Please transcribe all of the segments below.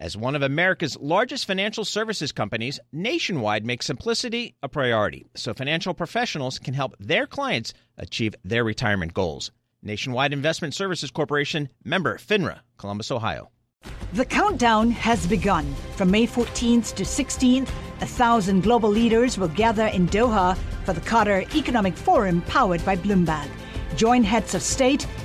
As one of America's largest financial services companies, Nationwide makes simplicity a priority so financial professionals can help their clients achieve their retirement goals. Nationwide Investment Services Corporation, member FINRA, Columbus, Ohio. The countdown has begun. From May 14th to 16th, a thousand global leaders will gather in Doha for the Qatar Economic Forum powered by Bloomberg. Join heads of state,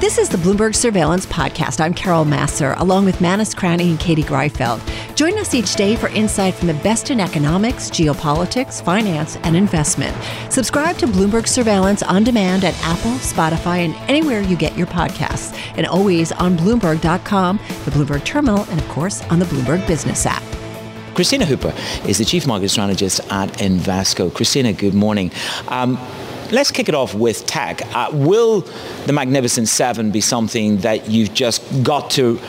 This is the Bloomberg Surveillance Podcast. I'm Carol Massar, along with Manus Cranny and Katie Greifeld. Join us each day for insight from the best in economics, geopolitics, finance, and investment. Subscribe to Bloomberg Surveillance on demand at Apple, Spotify, and anywhere you get your podcasts. And always on Bloomberg.com, the Bloomberg Terminal, and of course on the Bloomberg Business app. Kristina Hooper is the Chief Market Strategist at Invesco. Kristina, good morning. Um, let's kick it off with tech. Uh, will the Magnificent Seven be something that you've just got to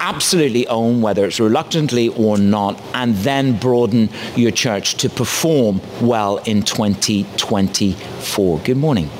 absolutely own, whether it's reluctantly or not, and then broaden your church to perform well in 2024? Good morning.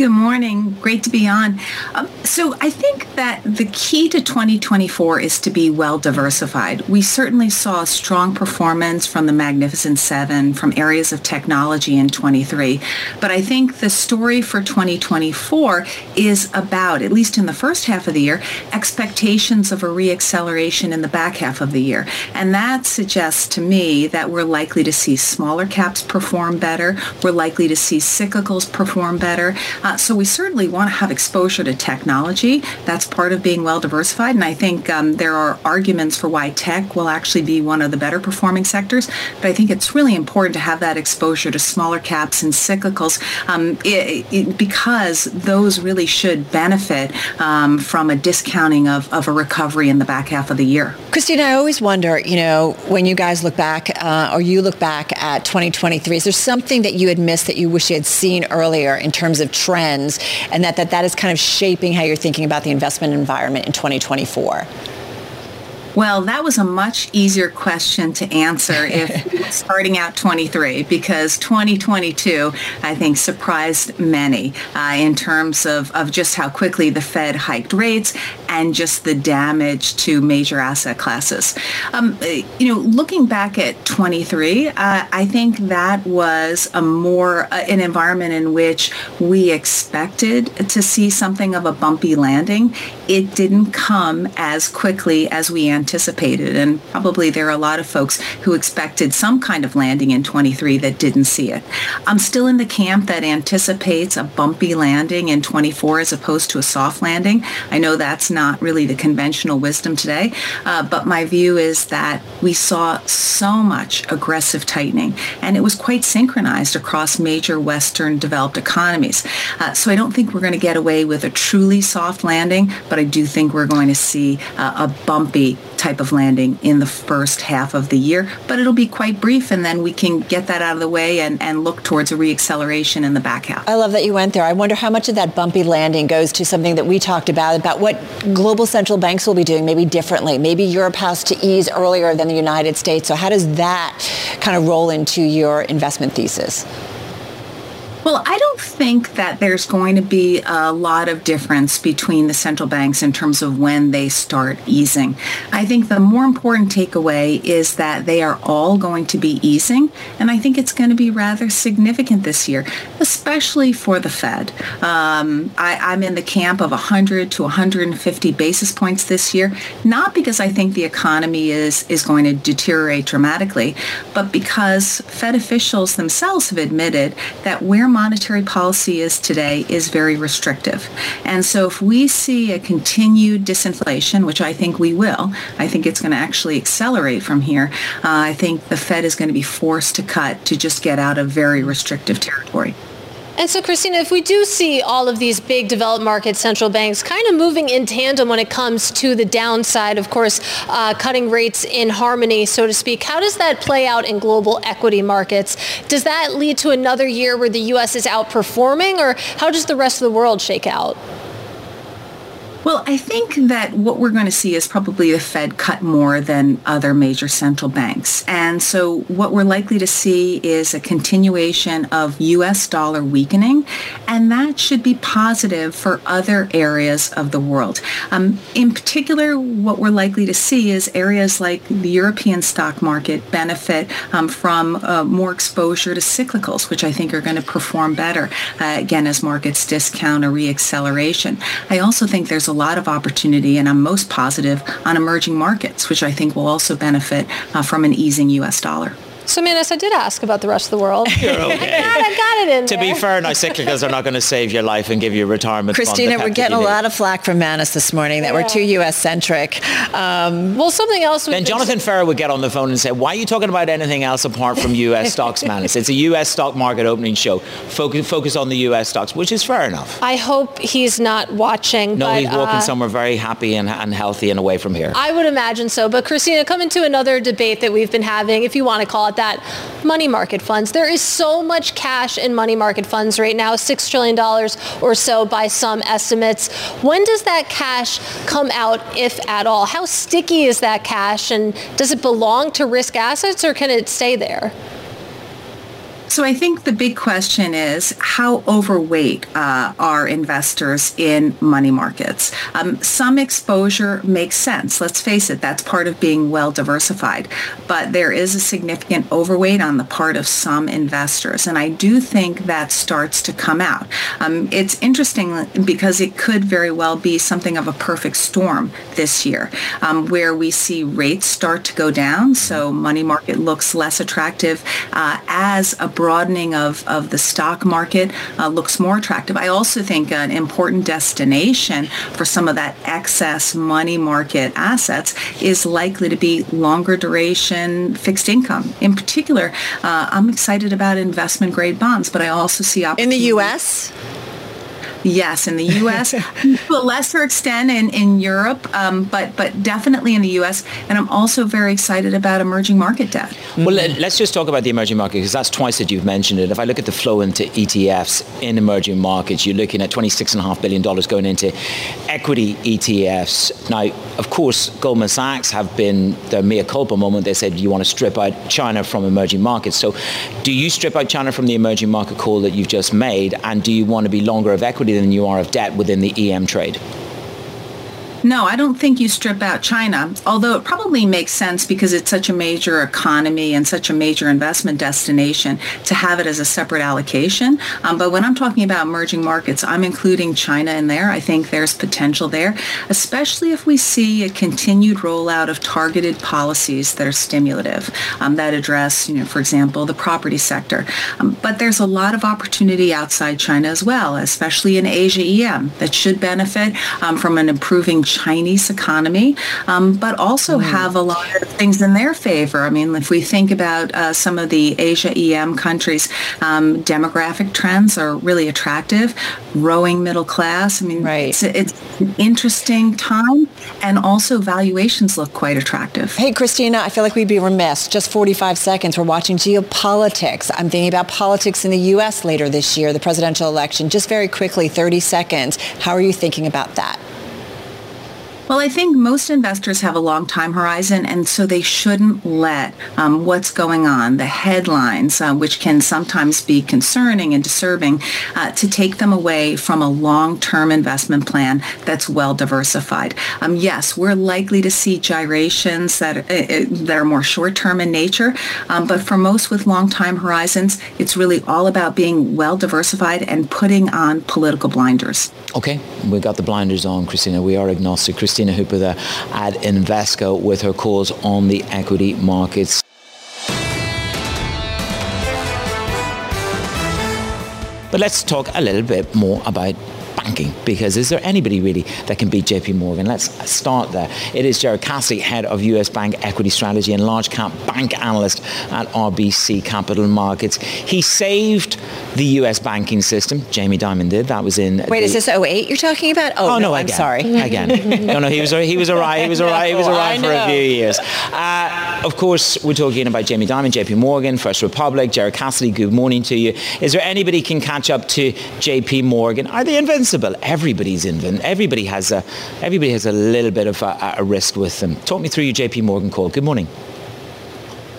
Good morning. Great to be on. Um, so I think that the key to 2024 is to be well diversified. We certainly saw strong performance from the Magnificent Seven, from areas of technology in 23. But I think the story for 2024 is about, at least in the first half of the year, expectations of a reacceleration in the back half of the year. And that suggests to me that we're likely to see smaller caps perform better. We're likely to see cyclicals perform better. Uh, so we certainly want to have exposure to technology. That's part of being well diversified. And I think um, there are arguments for why tech will actually be one of the better performing sectors. But I think it's really important to have that exposure to smaller caps and cyclicals um, it, it, because those really should benefit um, from a discounting of, of a recovery in the back half of the year. Kristina, I always wonder, you know, when you guys look back uh, or you look back at 2023, is there something that you had missed that you wish you had seen earlier in terms of trends? Trends and that, that that is kind of shaping how you're thinking about the investment environment in 2024? Well, that was a much easier question to answer if starting out 23 because 2022, I think, surprised many uh, in terms of, of just how quickly the Fed hiked rates and just the damage to major asset classes. Um, you know, looking back at 23, uh, I think that was a more, uh, an environment in which we expected to see something of a bumpy landing. It didn't come as quickly as we anticipated anticipated. And probably there are a lot of folks who expected some kind of landing in 23 that didn't see it. I'm still in the camp that anticipates a bumpy landing in 24 as opposed to a soft landing. I know that's not really the conventional wisdom today, uh, but my view is that we saw so much aggressive tightening and it was quite synchronized across major Western developed economies. Uh, so I don't think we're going to get away with a truly soft landing, but I do think we're going to see uh, a bumpy type of landing in the first half of the year, but it'll be quite brief and then we can get that out of the way and, and look towards a reacceleration in the back half. I love that you went there. I wonder how much of that bumpy landing goes to something that we talked about, about what global central banks will be doing maybe differently. Maybe Europe has to ease earlier than the United States. So how does that kind of roll into your investment thesis? Well, I don't think that there's going to be a lot of difference between the central banks in terms of when they start easing. I think the more important takeaway is that they are all going to be easing, and I think it's going to be rather significant this year, especially for the Fed. Um, I, am in the camp of 100 to 150 basis points this year, not because I think the economy is, is going to deteriorate dramatically, but because Fed officials themselves have admitted that where monetary policy is today is very restrictive. And so if we see a continued disinflation, which I think we will, I think it's going to actually accelerate from here. Uh, I think the Fed is going to be forced to cut to just get out of very restrictive territory. And so, Kristina, if we do see all of these big developed market central banks kind of moving in tandem when it comes to the downside, of course, uh, cutting rates in harmony, so to speak, how does that play out in global equity markets? Does that lead to another year where the U.S. is outperforming, or how does the rest of the world shake out? Well, I think that what we're going to see is probably the Fed cut more than other major central banks. And so what we're likely to see is a continuation of U.S. dollar weakening, and that should be positive for other areas of the world. Um, in particular, what we're likely to see is areas like the European stock market benefit um, from uh, more exposure to cyclicals, which I think are going to perform better, uh, again, as markets discount a reacceleration. I also think there's a lot of opportunity, and I'm most positive on emerging markets, which I think will also benefit uh, from an easing U.S. dollar. So, Manus, I did ask about the rest of the world. You're okay. I, got, I got it in To there. be fair, now cyclicals are not going to save your life and give you a retirement Kristina, we're getting a need. lot of flack from Manus this morning that we're too U.S. centric. Um, Well, something else. we've Then been- Jonathan Ferro would get on the phone and say, why are you talking about anything else apart from US stocks, man? It's a US stock market opening show. Focus, focus on the US stocks, which is fair enough. I hope he's not watching. No, but, he's walking uh, somewhere very happy and, and healthy and away from here. I would imagine so. But Kristina, coming to another debate that we've been having, if you want to call it that, money market funds. There is so much cash in money market funds right now, $6 trillion or so by some estimates. When does that cash come out, if at all? How sticky is that cash? And does it belong to risk assets or can it stay there? So I think the big question is how overweight uh, are investors in money markets? Um, some exposure makes sense. Let's face it, that's part of being well diversified. But there is a significant overweight on the part of some investors. And I do think that starts to come out. Um, it's interesting because it could very well be something of a perfect storm this year um, where we see rates start to go down. So money market looks less attractive uh, as a broadening of, of the stock market uh, looks more attractive. I also think an important destination for some of that excess money market assets is likely to be longer duration fixed income. In particular, uh, I'm excited about investment grade bonds, but I also see opportunities. in the. U.S., Yes, in the U.S. to a lesser extent in, in Europe, um, but but definitely in the U.S. And I'm also very excited about emerging market debt. Well, let- let's just talk about the emerging market because that's twice that you've mentioned it. If I look at the flow into ETFs in emerging markets, you're looking at $26.5 billion going into equity ETFs. Now, of course, Goldman Sachs have been the mea culpa moment. They said you want to strip out China from emerging markets. So do you strip out China from the emerging market call that you've just made? And do you want to be longer of equity than you are of debt within the EM trade? No, I don't think you strip out China, although it probably makes sense because it's such a major economy and such a major investment destination to have it as a separate allocation. Um, but when I'm talking about emerging markets, I'm including China in there. I think there's potential there, especially if we see a continued rollout of targeted policies that are stimulative, um, that address, you know, for example, the property sector. Um, but there's a lot of opportunity outside China as well, especially in Asia EM, that should benefit um, from an improving Chinese economy, um, but also have a lot of things in their favor. I mean, if we think about uh, some of the Asia EM countries, um, demographic trends are really attractive, growing middle class. I mean, Right. it's, it's an interesting time, and also valuations look quite attractive. Hey, Kristina, I feel like we'd be remiss. Just 45 seconds. We're watching geopolitics. I'm thinking about politics in the U.S. later this year, the presidential election. Just very quickly, 30 seconds. How are you thinking about that? Well, I think most investors have a long time horizon, and so they shouldn't let um, what's going on, the headlines, uh, which can sometimes be concerning and disturbing, uh, to take them away from a long-term investment plan that's well diversified. Um, yes, we're likely to see gyrations that are, uh, uh, that are more short-term in nature, um, but for most with long time horizons, it's really all about being well diversified and putting on political blinders. Okay, we got the blinders on, Kristina. We are agnostic. Kristina Hooper there at Invesco with her calls on the equity markets. But let's talk a little bit more about banking because is there anybody really that can beat JP Morgan? Let's start there. It is Gerard Cassidy, head of US Bank Equity Strategy and large cap bank analyst at RBC Capital Markets. He saved the US banking system. Jamie Dimon did. That was in Wait, the, is this 08 you're talking about? Oh, Oh, no, no, I'm again. sorry. Again. no, no, he was, he was all right. He was all right. He was all right for a few years. Uh, of course, we're talking about Jamie Dimon, JP Morgan, First Republic, Gerard Cassidy, good morning to you. Is there anybody can catch up to JP Morgan? Are they invincible? Everybody's invin. Everybody has a, everybody has a little bit of a, a risk with them. Talk me through your JP Morgan call. Good morning.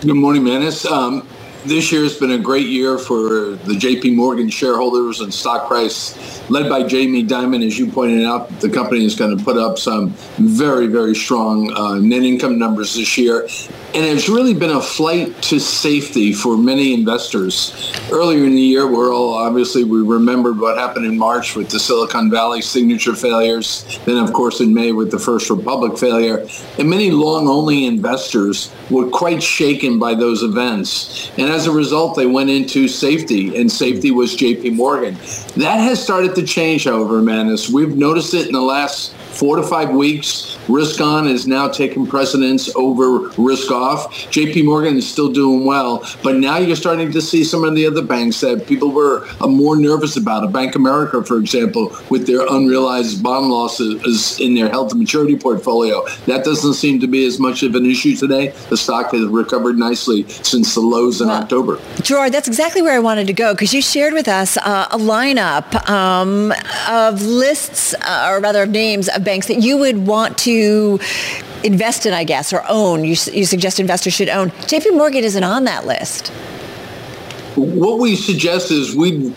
Good morning, Manus. Um, this year has been a great year for the JP Morgan shareholders and stock price led by Jamie Dimon. As you pointed out, the company is going to put up some very, very strong uh, net income numbers this year. And it's really been a flight to safety for many investors. Earlier in the year, we're all obviously, we remembered what happened in March with the Silicon Valley signature failures. Then, of course, in May with the First Republic failure. And many long-only investors were quite shaken by those events. And as a result, they went into safety, and safety was JP Morgan. That has started to change, however, Manus. We've noticed it in the last four to five weeks. Risk on is now taking precedence over risk off. JP Morgan is still doing well, but now you're starting to see some of the other banks that people were uh, more nervous about. A Bank America, for example, with their unrealized bond losses in their held to maturity portfolio. That doesn't seem to be as much of an issue today. The stock has recovered nicely since the lows in October. Gerard, that's exactly where I wanted to go because you shared with us uh, a lineup um, of lists, uh, or rather of names of banks that you would want to invest in, I guess, or own. You, you suggest investors should own. JP Morgan isn't on that list. What we suggest is we,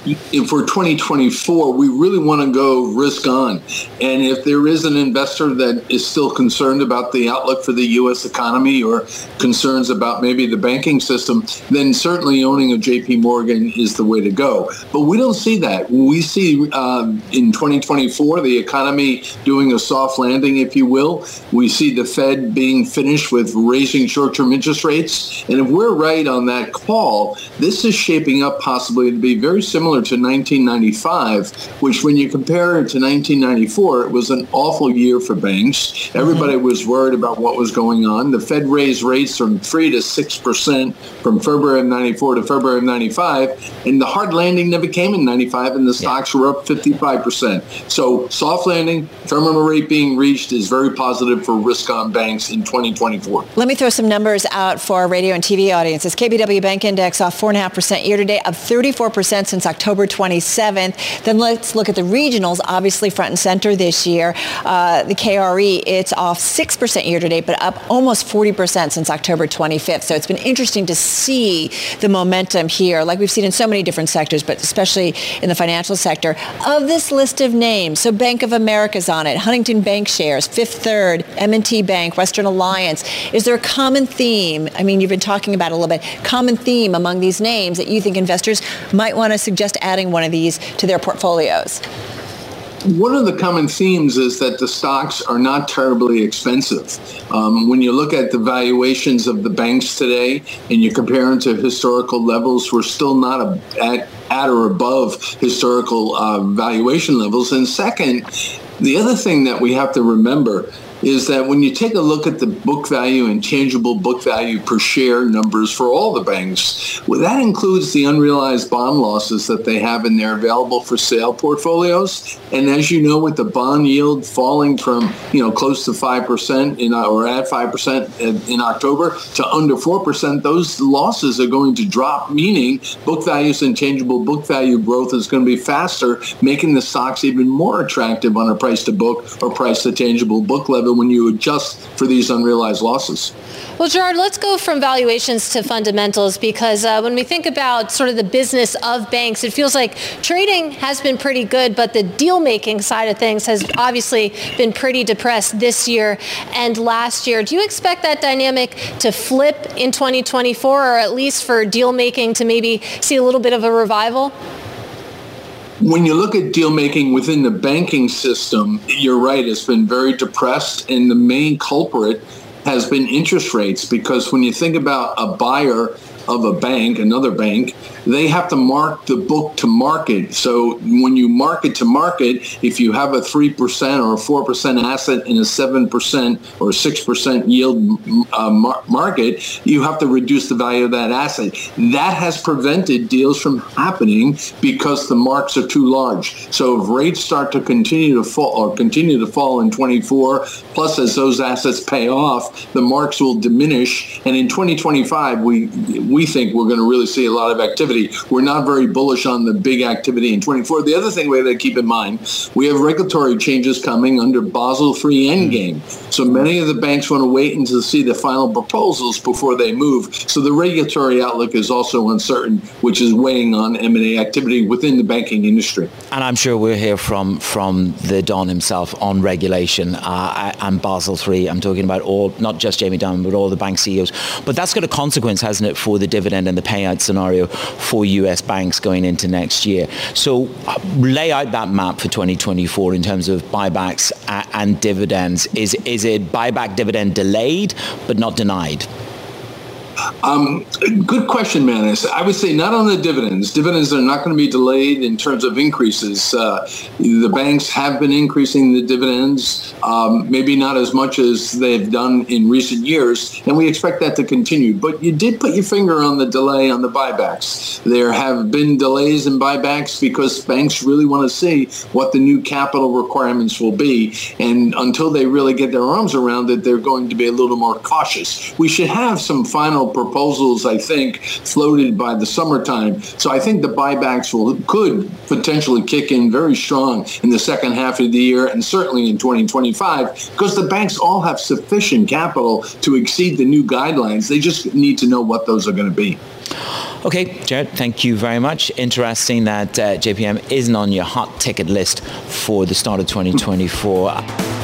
for 2024, we really want to go risk on. And if there is an investor that is still concerned about the outlook for the U.S. economy or concerns about maybe the banking system, then certainly owning a J.P. Morgan is the way to go. But we don't see that. We see um, in 2024 the economy doing a soft landing, if you will. We see the Fed being finished with raising short-term interest rates. And if we're right on that call, this is shaping up possibly to be very similar to 1995, which when you compare it to 1994, it was an awful year for banks. Mm-hmm. Everybody was worried about what was going on. The Fed raised rates from 3 to 6% from February of 94 to February of 95, and the hard landing never came in 95, and the stocks were up 55%. So soft landing, terminal rate being reached is very positive for risk-on banks in 2024. Let me throw some numbers out for our radio and TV audiences. KBW Bank Index off 4.5% year to date, up 34% since October 27th. Then let's look at the regionals, obviously front and center this year. Uh, the KRE, it's off 6% year to date, but up almost 40% since October 25th. So it's been interesting to see the momentum here, like we've seen in so many different sectors, but especially in the financial sector. Of this list of names, so Bank of America's on it, Huntington Bancshares, Fifth Third, M&T Bank, Western Alliance. Is there a common theme? I mean, you've been talking about a little bit. Common theme among these names that you think investors might want to suggest adding one of these to their portfolios? One of the common themes is that the stocks are not terribly expensive. Um, when you look at the valuations of the banks today and you compare them to historical levels, we're still not a, at, at or above historical uh, valuation levels. And second, the other thing that we have to remember is that when you take a look at the book value and tangible book value per share numbers for all the banks, well, that includes the unrealized bond losses that they have in their available for sale portfolios. And as you know, with the bond yield falling from, you know, close to 5% in, or at 5% in, October to under 4%, those losses are going to drop, meaning book values and tangible book value growth is going to be faster, making the stocks even more attractive on a price to book or price to tangible book level when you adjust for these unrealized losses. Well, Gerard, let's go from valuations to fundamentals because uh, when we think about sort of the business of banks, it feels like trading has been pretty good, but the deal making side of things has obviously been pretty depressed this year and last year. Do you expect that dynamic to flip in 2024 or at least for deal making to maybe see a little bit of a revival? When you look at deal making within the banking system, you're right, it's been very depressed. And the main culprit has been interest rates because when you think about a buyer of a bank, another bank, they have to mark the book to market. So when you market to market, if you have a 3% or a 4% asset in a 7% or 6% yield uh, market, you have to reduce the value of that asset. That has prevented deals from happening because the marks are too large. So if rates start to continue to fall or continue to fall in 24, plus as those assets pay off, the marks will diminish. And in 2025, we we think we're going to really see a lot of activity. We're not very bullish on the big activity in 24. The other thing we have to keep in mind, we have regulatory changes coming under Basel III Endgame. So many of the banks want to wait until see the final proposals before they move. So the regulatory outlook is also uncertain, which is weighing on M&A activity within the banking industry. And I'm sure we'll hear from from the Don himself on regulation uh, and Basel III. I'm talking about all, not just Jamie Dimon, but all the bank CEOs. But that's got a consequence, hasn't it, for the dividend and the payout scenario for US banks going into next year. So uh, lay out that map for 2024 in terms of buybacks and dividends. Is, is it buyback dividend delayed but not denied? Um, good question, Manus. I would say not on the dividends. Dividends are not going to be delayed in terms of increases. Uh, the banks have been increasing the dividends, um, maybe not as much as they've done in recent years, and we expect that to continue. But you did put your finger on the delay on the buybacks. There have been delays in buybacks because banks really want to see what the new capital requirements will be, and until they really get their arms around it, they're going to be a little more cautious. We should have some final proposals, I think, floated by the summertime. So I think the buybacks will could potentially kick in very strong in the second half of the year and certainly in 2025 because the banks all have sufficient capital to exceed the new guidelines. They just need to know what those are going to be. Okay, Gerard, thank you very much. Interesting that uh, JPM isn't on your hot ticket list for the start of 2024.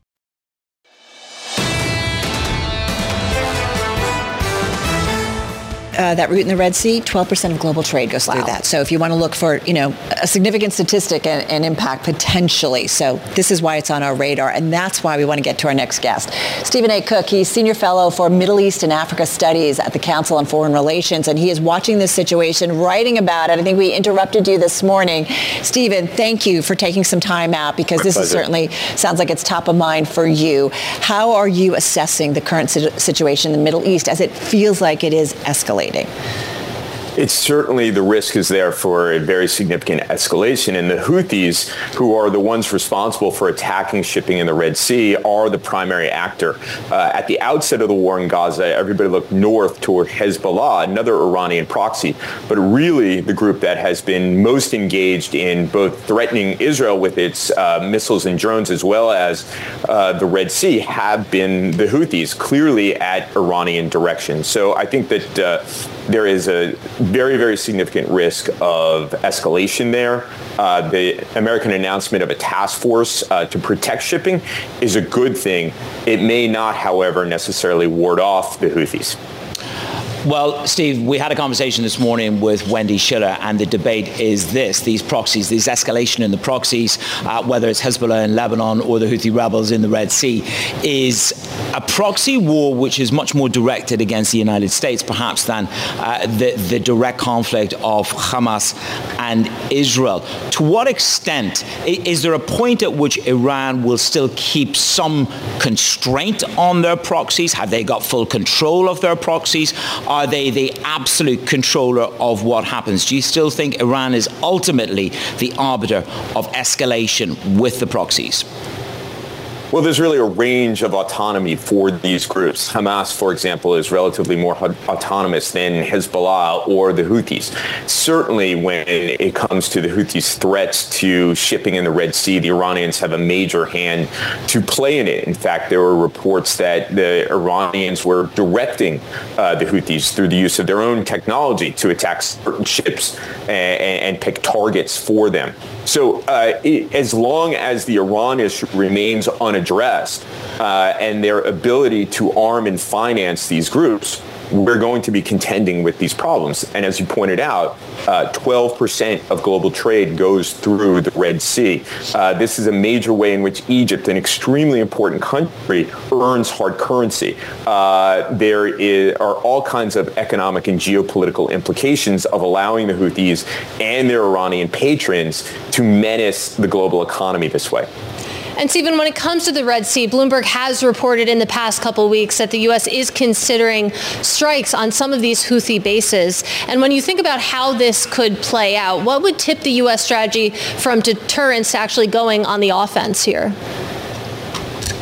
uh, that route in the Red Sea, 12% of global trade goes wow. through that. So if you want to look for, you know, a significant statistic and, and, impact potentially. So this is why it's on our radar. And that's why we want to get to our next guest. Steven A. Cook, he's Senior Fellow for Middle East and Africa Studies at the Council on Foreign Relations. And he is watching this situation, writing about it. I think we interrupted you this morning. Steven, thank you for taking some time out because My this pleasure. is certainly sounds like it's top of mind for you. How are you assessing the current situation in the Middle East as it feels like it is escalating? Escalating. It's certainly the risk is there for a very significant escalation. And the Houthis, who are the ones responsible for attacking shipping in the Red Sea, are the primary actor. Uh, at the outset of the war in Gaza, everybody looked north toward Hezbollah, another Iranian proxy. But really, the group that has been most engaged in both threatening Israel with its uh, missiles and drones as well as uh, the Red Sea have been the Houthis, clearly at Iranian direction. So I think that uh, there is a very, very significant risk of escalation there. Uh, the American announcement of a task force uh, to protect shipping is a good thing. It may not, however, necessarily ward off the Houthis. Well, Steve, we had a conversation this morning with Wendy Schiller, and the debate is this these proxies, this escalation in the proxies, uh, whether it's Hezbollah in Lebanon or the Houthi rebels in the Red Sea, is a proxy war which is much more directed against the United States, perhaps, than uh, the, the direct conflict of Hamas and Israel. To what extent is there a point at which Iran will still keep some constraint on their proxies? Have they got full control of their proxies? Are they the absolute controller of what happens? Do you still think Iran is ultimately the arbiter of escalation with the proxies? Well, there's really a range of autonomy for these groups. Hamas, for example, is relatively more autonomous than Hezbollah or the Houthis. Certainly, when it comes to the Houthis' threats to shipping in the Red Sea, the Iranians have a major hand to play in it. In fact, there were reports that the Iranians were directing uh, the Houthis through the use of their own technology to attack certain ships and, and pick targets for them. So uh, it, as long as the Iran issue remains unaddressed uh, and their ability to arm and finance these groups, we're going to be contending with these problems. And as you pointed out, uh, 12% of global trade goes through the Red Sea. Uh, this is a major way in which Egypt, an extremely important country, earns hard currency. Uh, there is, are all kinds of economic and geopolitical implications of allowing the Houthis and their Iranian patrons to menace the global economy this way. And Steven, when it comes to the Red Sea, Bloomberg has reported in the past couple weeks that the U.S. is considering strikes on some of these Houthi bases. And when you think about how this could play out, what would tip the U.S. strategy from deterrence to actually going on the offense here?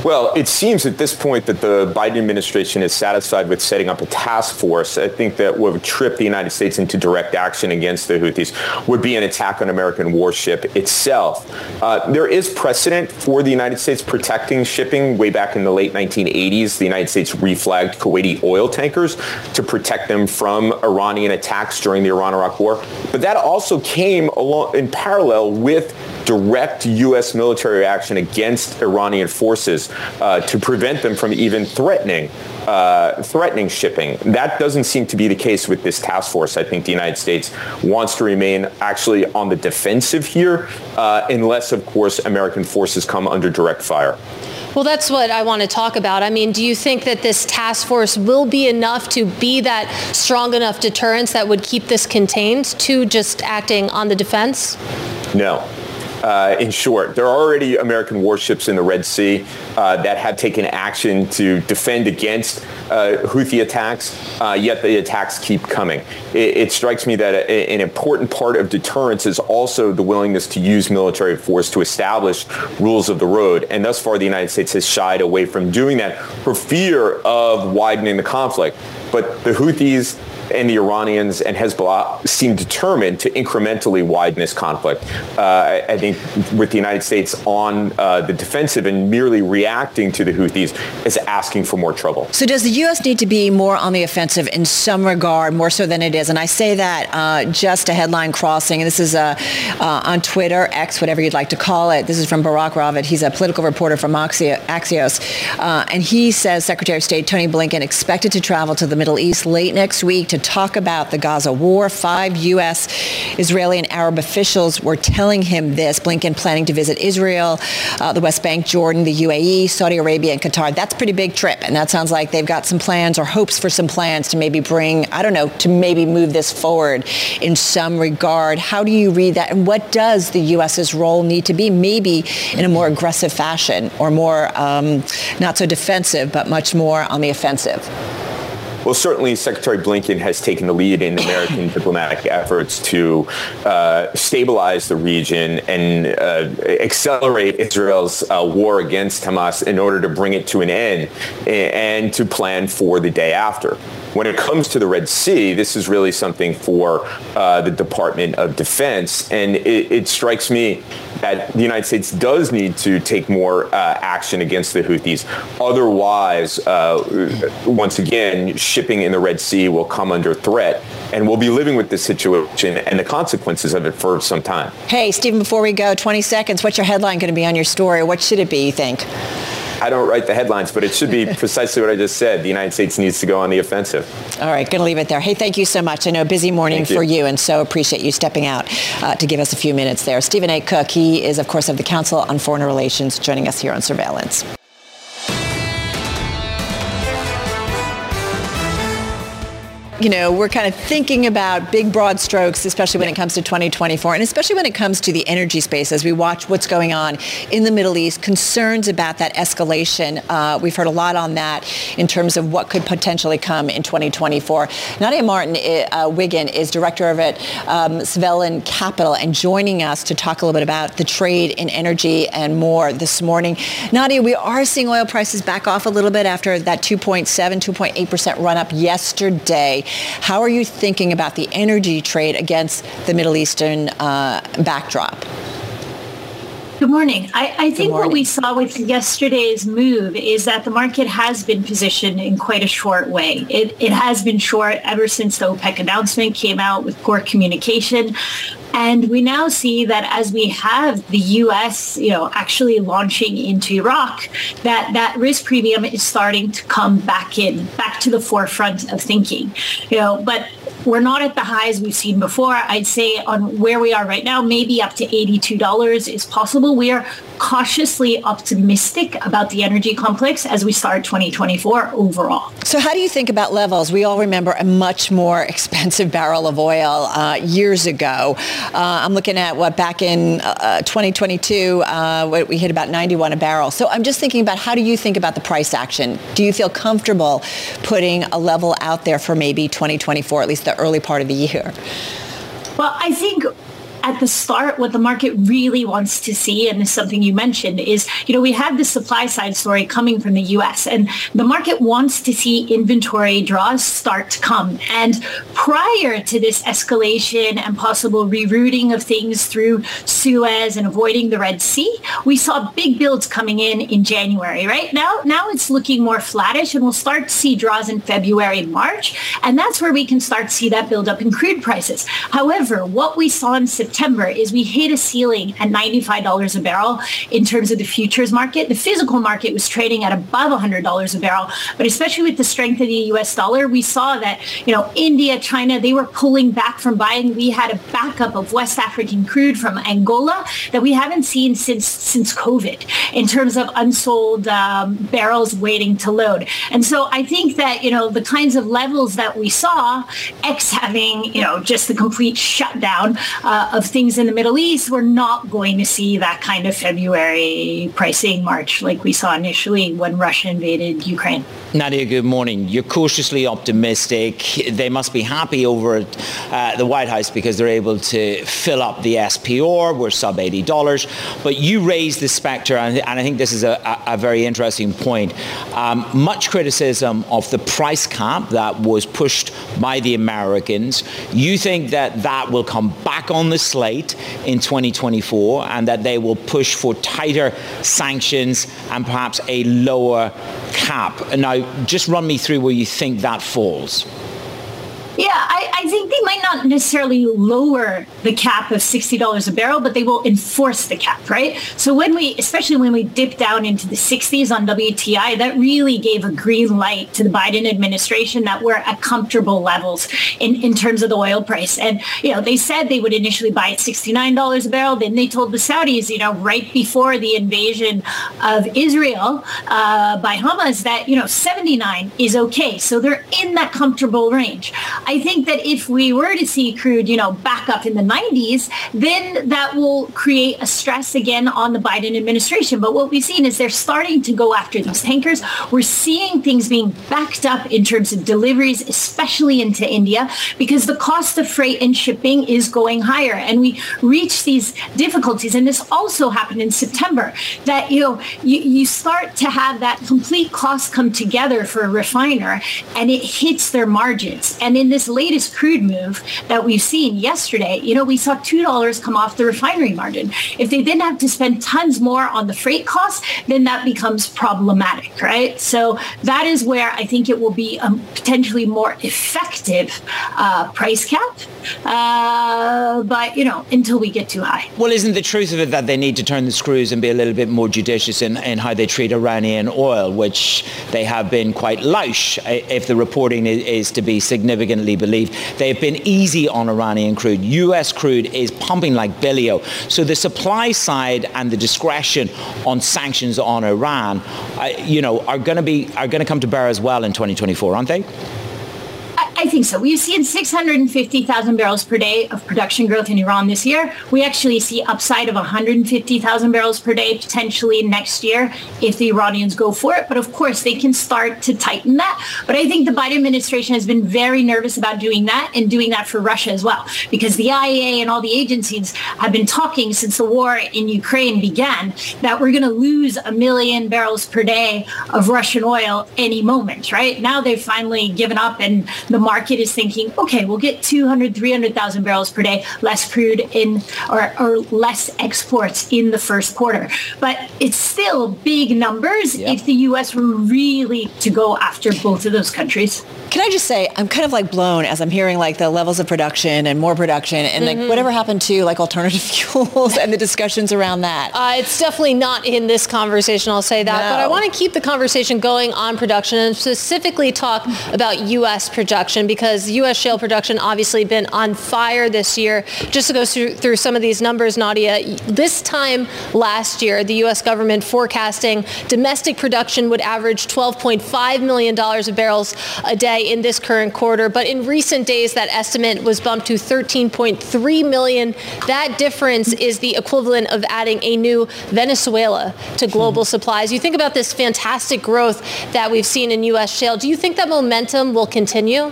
Well, it seems at this point that the Biden administration is satisfied with setting up a task force. I think that what would trip the United States into direct action against the Houthis would be an attack on American warship itself. Uh, there is precedent for the United States protecting shipping. Way back in the late 1980s, the United States reflagged Kuwaiti oil tankers to protect them from Iranian attacks during the Iran-Iraq War. But that also came along in parallel with direct U.S. military action against Iranian forces uh, to prevent them from even threatening uh, threatening shipping. That doesn't seem to be the case with this task force. I think the United States wants to remain actually on the defensive here, uh, unless, of course, American forces come under direct fire. Well, that's what I want to talk about. I mean, do you think that this task force will be enough to be that strong enough deterrence that would keep this contained to just acting on the defense? No. Uh, in short, there are already American warships in the Red Sea uh, that have taken action to defend against uh, Houthi attacks, uh, yet the attacks keep coming. It, it strikes me that a, an important part of deterrence is also the willingness to use military force to establish rules of the road. And thus far, the United States has shied away from doing that for fear of widening the conflict. But the Houthis and the Iranians and Hezbollah seem determined to incrementally widen this conflict. Uh, I think with the United States on uh, the defensive and merely reacting to the Houthis is asking for more trouble. So does the U.S. need to be more on the offensive in some regard, more so than it is? And I say that uh, just a headline crossing. And this is uh, uh, on Twitter, X, whatever you'd like to call it. This is from Barak Ravid. He's a political reporter from Axios. Uh, and he says Secretary of State Tony Blinken expected to travel to the Middle East late next week to talk about the Gaza war. Five U.S., Israeli, and Arab officials were telling him this. Blinken planning to visit Israel, uh, the West Bank, Jordan, the UAE, Saudi Arabia, and Qatar. That's a pretty big trip. And that sounds like they've got some plans or hopes for some plans to maybe bring, I don't know, to maybe move this forward in some regard. How do you read that? And what does the U.S.'s role need to be? Maybe in a more aggressive fashion or more um, not so defensive, but much more on the offensive. Well, certainly Secretary Blinken has taken the lead in American diplomatic efforts to uh, stabilize the region and uh, accelerate Israel's uh, war against Hamas in order to bring it to an end and to plan for the day after. When it comes to the Red Sea, this is really something for uh, the Department of Defense. And it, it, strikes me that the United States does need to take more uh, action against the Houthis. Otherwise, uh, once again, shipping in the Red Sea will come under threat. And we'll be living with this situation and the consequences of it for some time. Hey, Steven, before we go, 20 seconds. What's your headline going to be on your story? What should it be, you think? I don't write the headlines, but it should be precisely what I just said. The United States needs to go on the offensive. All right, going to leave it there. Hey, thank you so much. I know busy morning for you, and so appreciate you stepping out uh, to give us a few minutes there. Steven A. Cook, he is, of course, of the Council on Foreign Relations, joining us here on Surveillance. You know, we're kind of thinking about big, broad strokes, especially when it comes to 2024, and especially when it comes to the energy space as we watch what's going on in the Middle East, concerns about that escalation. Uh, we've heard a lot on that in terms of what could potentially come in 2024. Nadia Martin uh, Wiggen is director of it, um, Svelland Capital, and joining us to talk a little bit about the trade in energy and more this morning. Nadia, we are seeing oil prices back off a little bit after that 2.7, 2.8% run up yesterday. How are you thinking about the energy trade against the Middle Eastern uh, backdrop? Good morning. I, I think morning. what we saw with yesterday's move is that the market has been positioned in quite a short way. It, it has been short ever since the OPEC announcement came out with poor communication. And we now see that as we have the U.S., you know, actually launching into Iraq, that that risk premium is starting to come back in, back to the forefront of thinking. You know, but we're not at the highs we've seen before. I'd say on where we are right now, maybe up to $82 is possible. We are cautiously optimistic about the energy complex as we start 2024 overall. So how do you think about levels? We all remember a much more expensive barrel of oil uh, years ago. Uh, I'm looking at what back in uh, 2022, uh, we hit about 91 a barrel. So I'm just thinking about how do you think about the price action? Do you feel comfortable putting a level out there for maybe 2024, at least the early part of the year? Well, I think at the start, what the market really wants to see, and is something you mentioned, is, you know, we have the supply side story coming from the US and the market wants to see inventory draws start to come. And prior to this escalation and possible rerouting of things through Suez and avoiding the Red Sea, we saw big builds coming in in January, right? Now, now it's looking more flattish and we'll start to see draws in February, March. And that's where we can start to see that build up in crude prices. However, what we saw in September September is we hit a ceiling at $95 a barrel in terms of the futures market. The physical market was trading at above $100 a barrel, but especially with the strength of the US dollar, we saw that, you know, India, China, they were pulling back from buying. We had a backup of West African crude from Angola that we haven't seen since since COVID in terms of unsold um, barrels waiting to load. And so I think that, you know, the kinds of levels that we saw, X having, you know, just the complete shutdown uh, of things in the Middle East, we're not going to see that kind of February pricing march like we saw initially when Russia invaded Ukraine. Nadia, good morning. You're cautiously optimistic. They must be happy over at uh, the White House because they're able to fill up the SPR. We're sub $80. But you raised the specter, and I think this is a, a very interesting point. Um, much criticism of the price cap that was pushed by the Americans. You think that that will come back on the slate in 2024 and that they will push for tighter sanctions and perhaps a lower cap. Now, just run me through where you think that falls. Yeah, I, I, think they might not necessarily lower the cap of $60 a barrel, but they will enforce the cap, right? So when we, especially when we dip down into the 60s on WTI, that really gave a green light to the Biden administration that we're at comfortable levels in, in terms of the oil price. And, you know, they said they would initially buy at $69 a barrel. Then they told the Saudis, you know, right before the invasion of Israel uh, by Hamas that, you know, 79 is okay. So they're in that comfortable range. I think that if we were to see crude, you know, back up in the 90s, then that will create a stress again on the Biden administration. But what we've seen is they're starting to go after these tankers. We're seeing things being backed up in terms of deliveries, especially into India, because the cost of freight and shipping is going higher. And we reach these difficulties. And this also happened in September that, you know, you, you start to have that complete cost come together for a refiner and it hits their margins. And in this this latest crude move that we've seen yesterday, you know, we saw $2 come off the refinery margin. If they then have to spend tons more on the freight costs, then that becomes problematic, right? So that is where I think it will be a potentially more effective uh, price cap. Uh, but, you know, until we get too high. Well, isn't the truth of it that they need to turn the screws and be a little bit more judicious in, in how they treat Iranian oil, which they have been quite louche if the reporting is, to be believe. They have been easy on Iranian crude. U.S. crude is pumping like billio. So the supply side and the discretion on sanctions on Iran, uh, you know, are going to be are going to come to bear as well in 2024, aren't they? I think so. We've seen 650,000 barrels per day of production growth in Iran this year. We actually see upside of 150,000 barrels per day potentially next year if the Iranians go for it. But of course, they can start to tighten that. But I think the Biden administration has been very nervous about doing that and doing that for Russia as well, because the IEA and all the agencies have been talking since the war in Ukraine began that we're going to lose a million barrels per day of Russian oil any moment, right? Now they've finally given up and the market is thinking, okay, we'll get 200, 300,000 barrels per day less crude in or, or less exports in the first quarter. But it's still big numbers yep. if the U.S. were really to go after both of those countries. Can I just say, I'm kind of like blown as I'm hearing like the levels of production and more production and mm-hmm. like whatever happened to like alternative fuels and the discussions around that. Uh, it's definitely not in this conversation, I'll say that. No. But I want to keep the conversation going on production and specifically talk about U.S. production because U.S. shale production obviously been on fire this year. Just to go through, through some of these numbers, Nadia, this time last year, the U.S. government forecasting domestic production would average $12.5 million of barrels a day in this current quarter. But in recent days, that estimate was bumped to 13.3 million. That difference is the equivalent of adding a new Venezuela to global hmm. supplies. You think about this fantastic growth that we've seen in U.S. shale. Do you think that momentum will continue?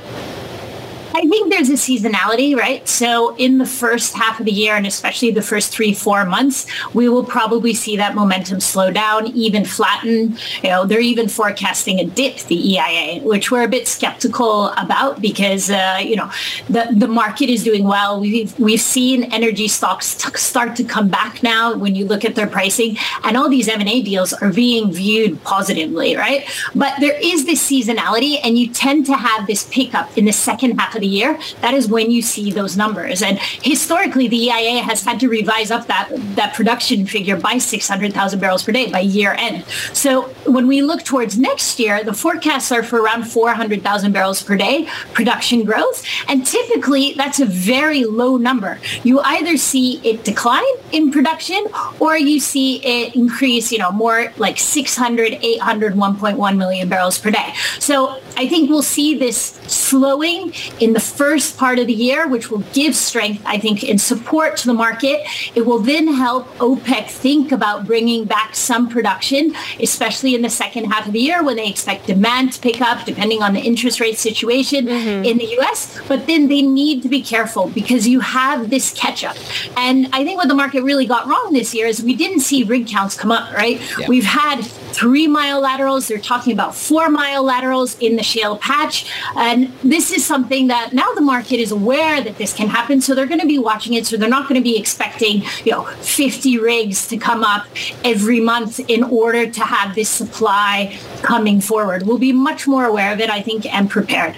I think there's a seasonality, right? So in the first half of the year, and especially the first three, four months, we will probably see that momentum slow down, even flatten. You know, they're even forecasting a dip, the EIA, which we're a bit skeptical about because, uh, you know, the, the market is doing well. We've, we've seen energy stocks t- start to come back now when you look at their pricing and all these M&A deals are being viewed positively, right? But there is this seasonality and you tend to have this pickup in the second half of the the year, that is when you see those numbers. And historically, the EIA has had to revise up that, that production figure by 600,000 barrels per day by year end. So when we look towards next year, the forecasts are for around 400,000 barrels per day production growth. And typically, that's a very low number. You either see it decline in production or you see it increase, you know, more like 600, 800, 1.1 million barrels per day. So I think we'll see this slowing in the first part of the year, which will give strength, I think, and support to the market. It will then help OPEC think about bringing back some production, especially in the second half of the year when they expect demand to pick up, depending on the interest rate situation mm-hmm. in the U.S. But then they need to be careful because you have this catch up. And I think what the market really got wrong this year is we didn't see rig counts come up, right? Yeah. We've had three mile laterals. They're talking about four mile laterals in the shale patch. And this is something that now the market is aware that this can happen. So they're going to be watching it. So they're not going to be expecting, you know, 50 rigs to come up every month in order to have this supply coming forward. We'll be much more aware of it, I think, and prepared.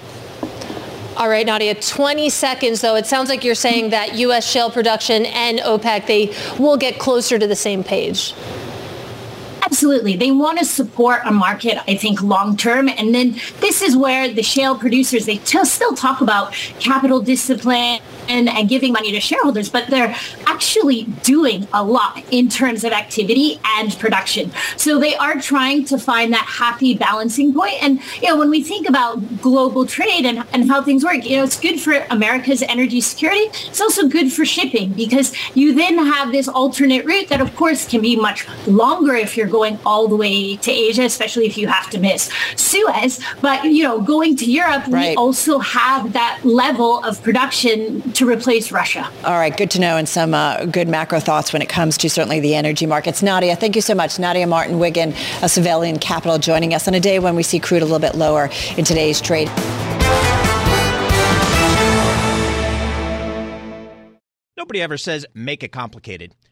All right, Nadia, 20 seconds though. It sounds like you're saying that U.S. shale production and OPEC, they will get closer to the same page. Absolutely. They want to support a market, I think, long term. And then this is where the shale producers, they t- still talk about capital discipline and, and giving money to shareholders, but they're actually doing a lot in terms of activity and production. So they are trying to find that happy balancing point. And, you know, when we think about global trade and, and how things work, you know, it's good for America's energy security. It's also good for shipping because you then have this alternate route that, of course, can be much longer if you're going all the way to Asia, especially if you have to miss Suez. But, you know, going to Europe, right. we also have that level of production to replace Russia. All right, good to know and some uh, good macro thoughts when it comes to certainly the energy markets. Nadia, thank you so much. Nadia Martin Wiggen of Svelland Capital joining us on a day when we see crude a little bit lower in today's trade. Nobody ever says make it complicated.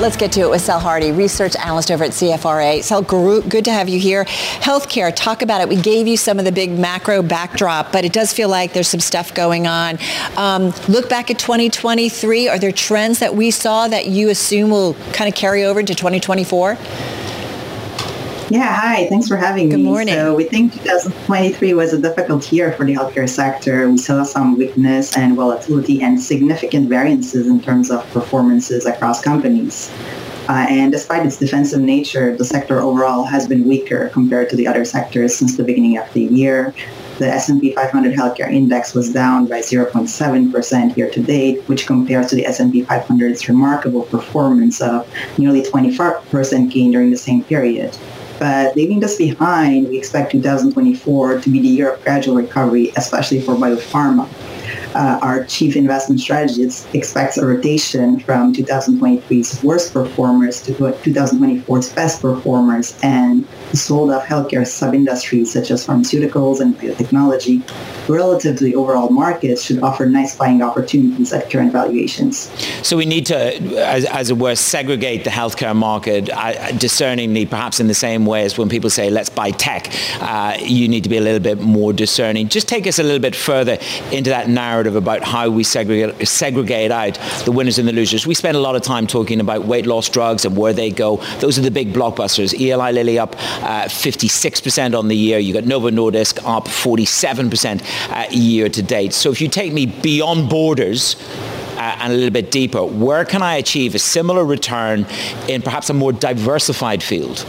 Let's get to it with Sel Hardy, research analyst over at CFRA. Sal, good to have you here. Healthcare, talk about it. We gave you some of the big macro backdrop, but it does feel like there's some stuff going on. Um, look back at 2023. Are there trends that we saw that you assume will kind of carry over into 2024? Yeah, hi. Thanks for having Good me. Good morning. So we think 2023 was a difficult year for the healthcare sector. We saw some weakness and volatility and significant variances in terms of performances across companies. Uh, and despite its defensive nature, the sector overall has been weaker compared to the other sectors since the beginning of the year. The S&P 500 healthcare index was down by 0.7% year to date, which compares to the S&P 500's remarkable performance of nearly 24% gain during the same period. But leaving this behind, we expect 2024 to be the year of gradual recovery, especially for biopharma uh, our chief investment strategist expects a rotation from 2023's worst performers to 2024's best performers and the sold off healthcare sub-industries such as pharmaceuticals and biotechnology relative to the overall market should offer nice buying opportunities at current valuations. So we need to, as, as it were, segregate the healthcare market uh, discerningly, perhaps in the same way as when people say, let's buy tech, uh, you need to be a little bit more discerning. Just take us a little bit further into that narrative narrative about how we segregate, segregate out the winners and the losers. We spend a lot of time talking about weight loss drugs and where they go. Those are the big blockbusters. Eli Lilly up uh, 56% on the year. You got Novo Nordisk up 47% uh, year to date. So if you take me beyond borders, uh, and a little bit deeper, where can I achieve a similar return in perhaps a more diversified field?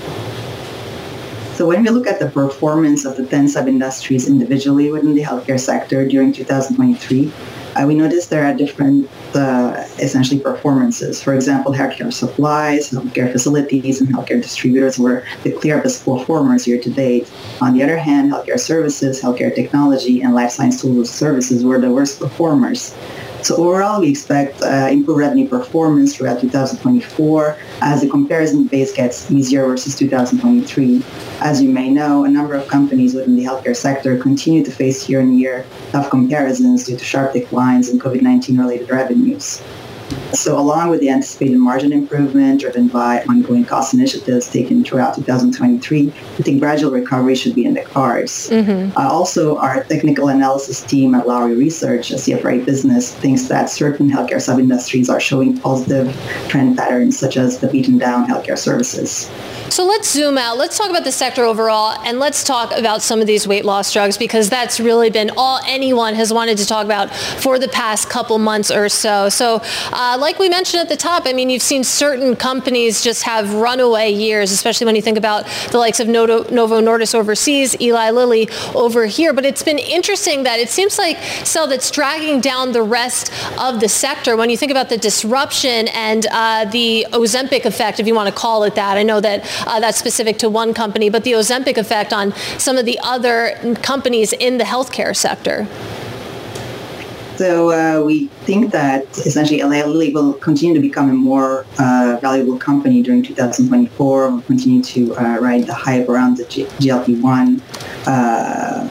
So when we look at the performance of the 10 sub-industries individually within the healthcare sector during 2023, uh, we noticed there are different, uh, essentially, performances. For example, healthcare supplies, healthcare facilities, and healthcare distributors were the clear best performers year to date. On the other hand, healthcare services, healthcare technology, and life science tools services were the worst performers. So overall, we expect uh, improved revenue performance throughout 2024 as the comparison base gets easier versus 2023. As you may know, a number of companies within the healthcare sector continue to face year-on-year tough comparisons due to sharp declines in COVID-19 related revenues. So along with the anticipated margin improvement driven by ongoing cost initiatives taken throughout 2023, I think gradual recovery should be in the cards. Mm-hmm. Uh, also, our technical analysis team at Lowry Research, a CFRA business, thinks that certain healthcare sub-industries are showing positive trend patterns, such as the beaten down healthcare services. So let's zoom out. Let's talk about the sector overall, and let's talk about some of these weight loss drugs because that's really been all anyone has wanted to talk about for the past couple months or so. So, uh, like we mentioned at the top, I mean, you've seen certain companies just have runaway years, especially when you think about the likes of Novo, Novo Nordisk overseas, Eli Lilly over here. But it's been interesting that it seems like so that's dragging down the rest of the sector. When you think about the disruption and uh, the Ozempic effect, if you want to call it that, I know that uh, that's specific to one company, but the Ozempic effect on some of the other companies in the healthcare sector. So uh, we think that essentially Eli Lilly will continue to become a more uh, valuable company during 2024. We'll continue to uh, ride the hype around the G- GLP-1 uh,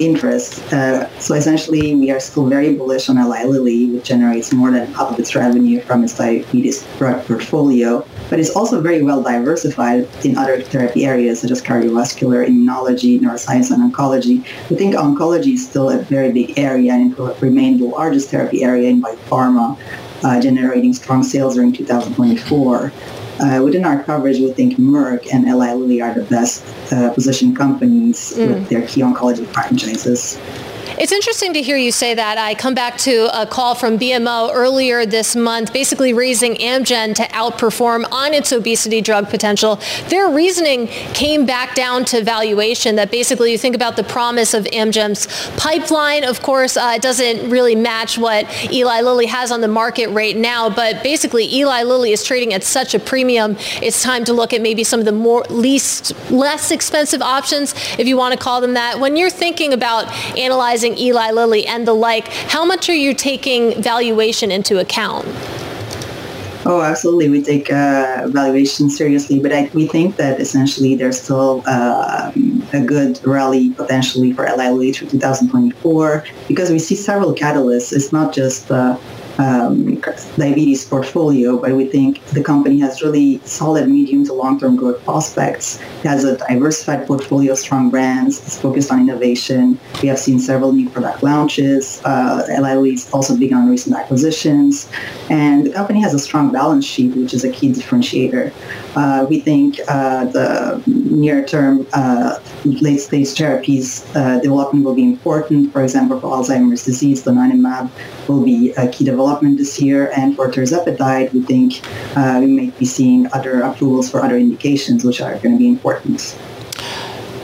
interest. Uh, so essentially, we are still very bullish on Eli Lilly, which generates more than half of its revenue from its diabetes portfolio. But it's also very well diversified in other therapy areas such as cardiovascular, immunology, neuroscience, and oncology. We think oncology is still a very big area and it will remain the largest therapy area in pharma, uh, generating strong sales during 2024. Uh, within our coverage, we think Merck and Eli Lilly are the best uh, positioned companies mm. with their key oncology franchises. It's interesting to hear you say that. I come back to a call from BMO earlier this month, basically raising Amgen to outperform on its obesity drug potential. Their reasoning came back down to valuation that basically you think about the promise of Amgen's pipeline. Of course, uh, it doesn't really match what Eli Lilly has on the market right now, but basically Eli Lilly is trading at such a premium. It's time to look at maybe some of the more least, less expensive options, if you want to call them that. When you're thinking about analyzing Eli Lilly and the like, how much are you taking valuation into account? Oh, absolutely. We take uh, valuation seriously, but I, we think that essentially there's still uh, a good rally potentially for Lilly through 2024 because we see several catalysts. It's not just uh, um, diabetes portfolio, but we think the company has really solid medium to long-term growth prospects. It has a diversified portfolio of strong brands. It's focused on innovation. We have seen several new product launches. Uh, Eli also begun recent acquisitions. And the company has a strong balance sheet, which is a key differentiator. Uh, we think uh, the near-term uh, late-stage therapies uh, development will be important. For example, for Alzheimer's disease, donanemab will be a key development this year. And for tirzepatide, we think uh, we may be seeing other approvals for other indications, which are going to be important.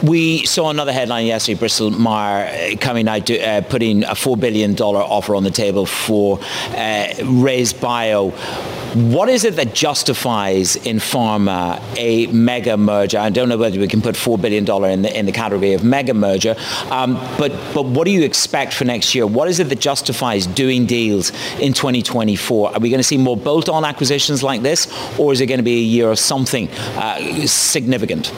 We saw another headline yesterday, Bristol Myers coming out to, uh, putting a $4 billion offer on the table for uh, RayzeBio. What is it that justifies in pharma a mega merger? I don't know whether we can put $4 billion in the, in the category of mega merger, um, but, but what do you expect for next year? What is it that justifies doing deals in 2024? Are we going to see more bolt-on acquisitions like this, or is it going to be a year of something uh, significant?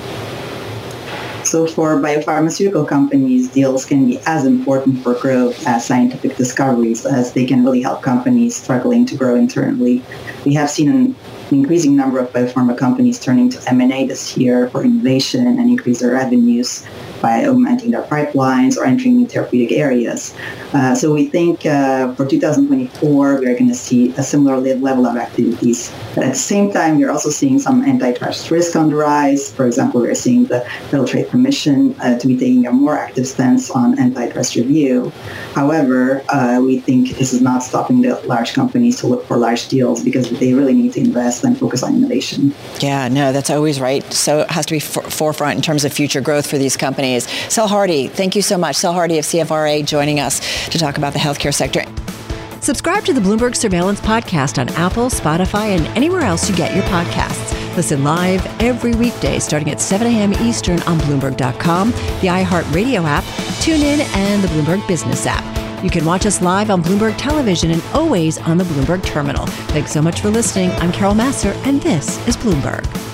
So for biopharmaceutical companies, deals can be as important for growth as scientific discoveries as they can really help companies struggling to grow internally. We have seen an increasing number of biopharma companies turning to M&A this year for innovation and increase their revenues by augmenting their pipelines or entering new therapeutic areas. Uh, so we think uh, for 2024, we are going to see a similar level of activities. But at the same time, we're also seeing some antitrust risk on the rise. For example, we're seeing the Federal Trade Commission uh, to be taking a more active stance on antitrust review. However, uh, we think this is not stopping the large companies to look for large deals because they really need to invest and focus on innovation. Yeah, no, that's always right. So it has to be for- forefront in terms of future growth for these companies companies. Sel Hardy, thank you so much. Sel Hardy of CFRA joining us to talk about the healthcare sector. Subscribe to the Bloomberg Surveillance Podcast on Apple, Spotify, and anywhere else you get your podcasts. Listen live every weekday starting at 7 a.m. Eastern on Bloomberg.com, the iHeartRadio app, TuneIn, and the Bloomberg Business app. You can watch us live on Bloomberg Television and always on the Bloomberg Terminal. Thanks so much for listening. I'm Carol Massar, and this is Bloomberg.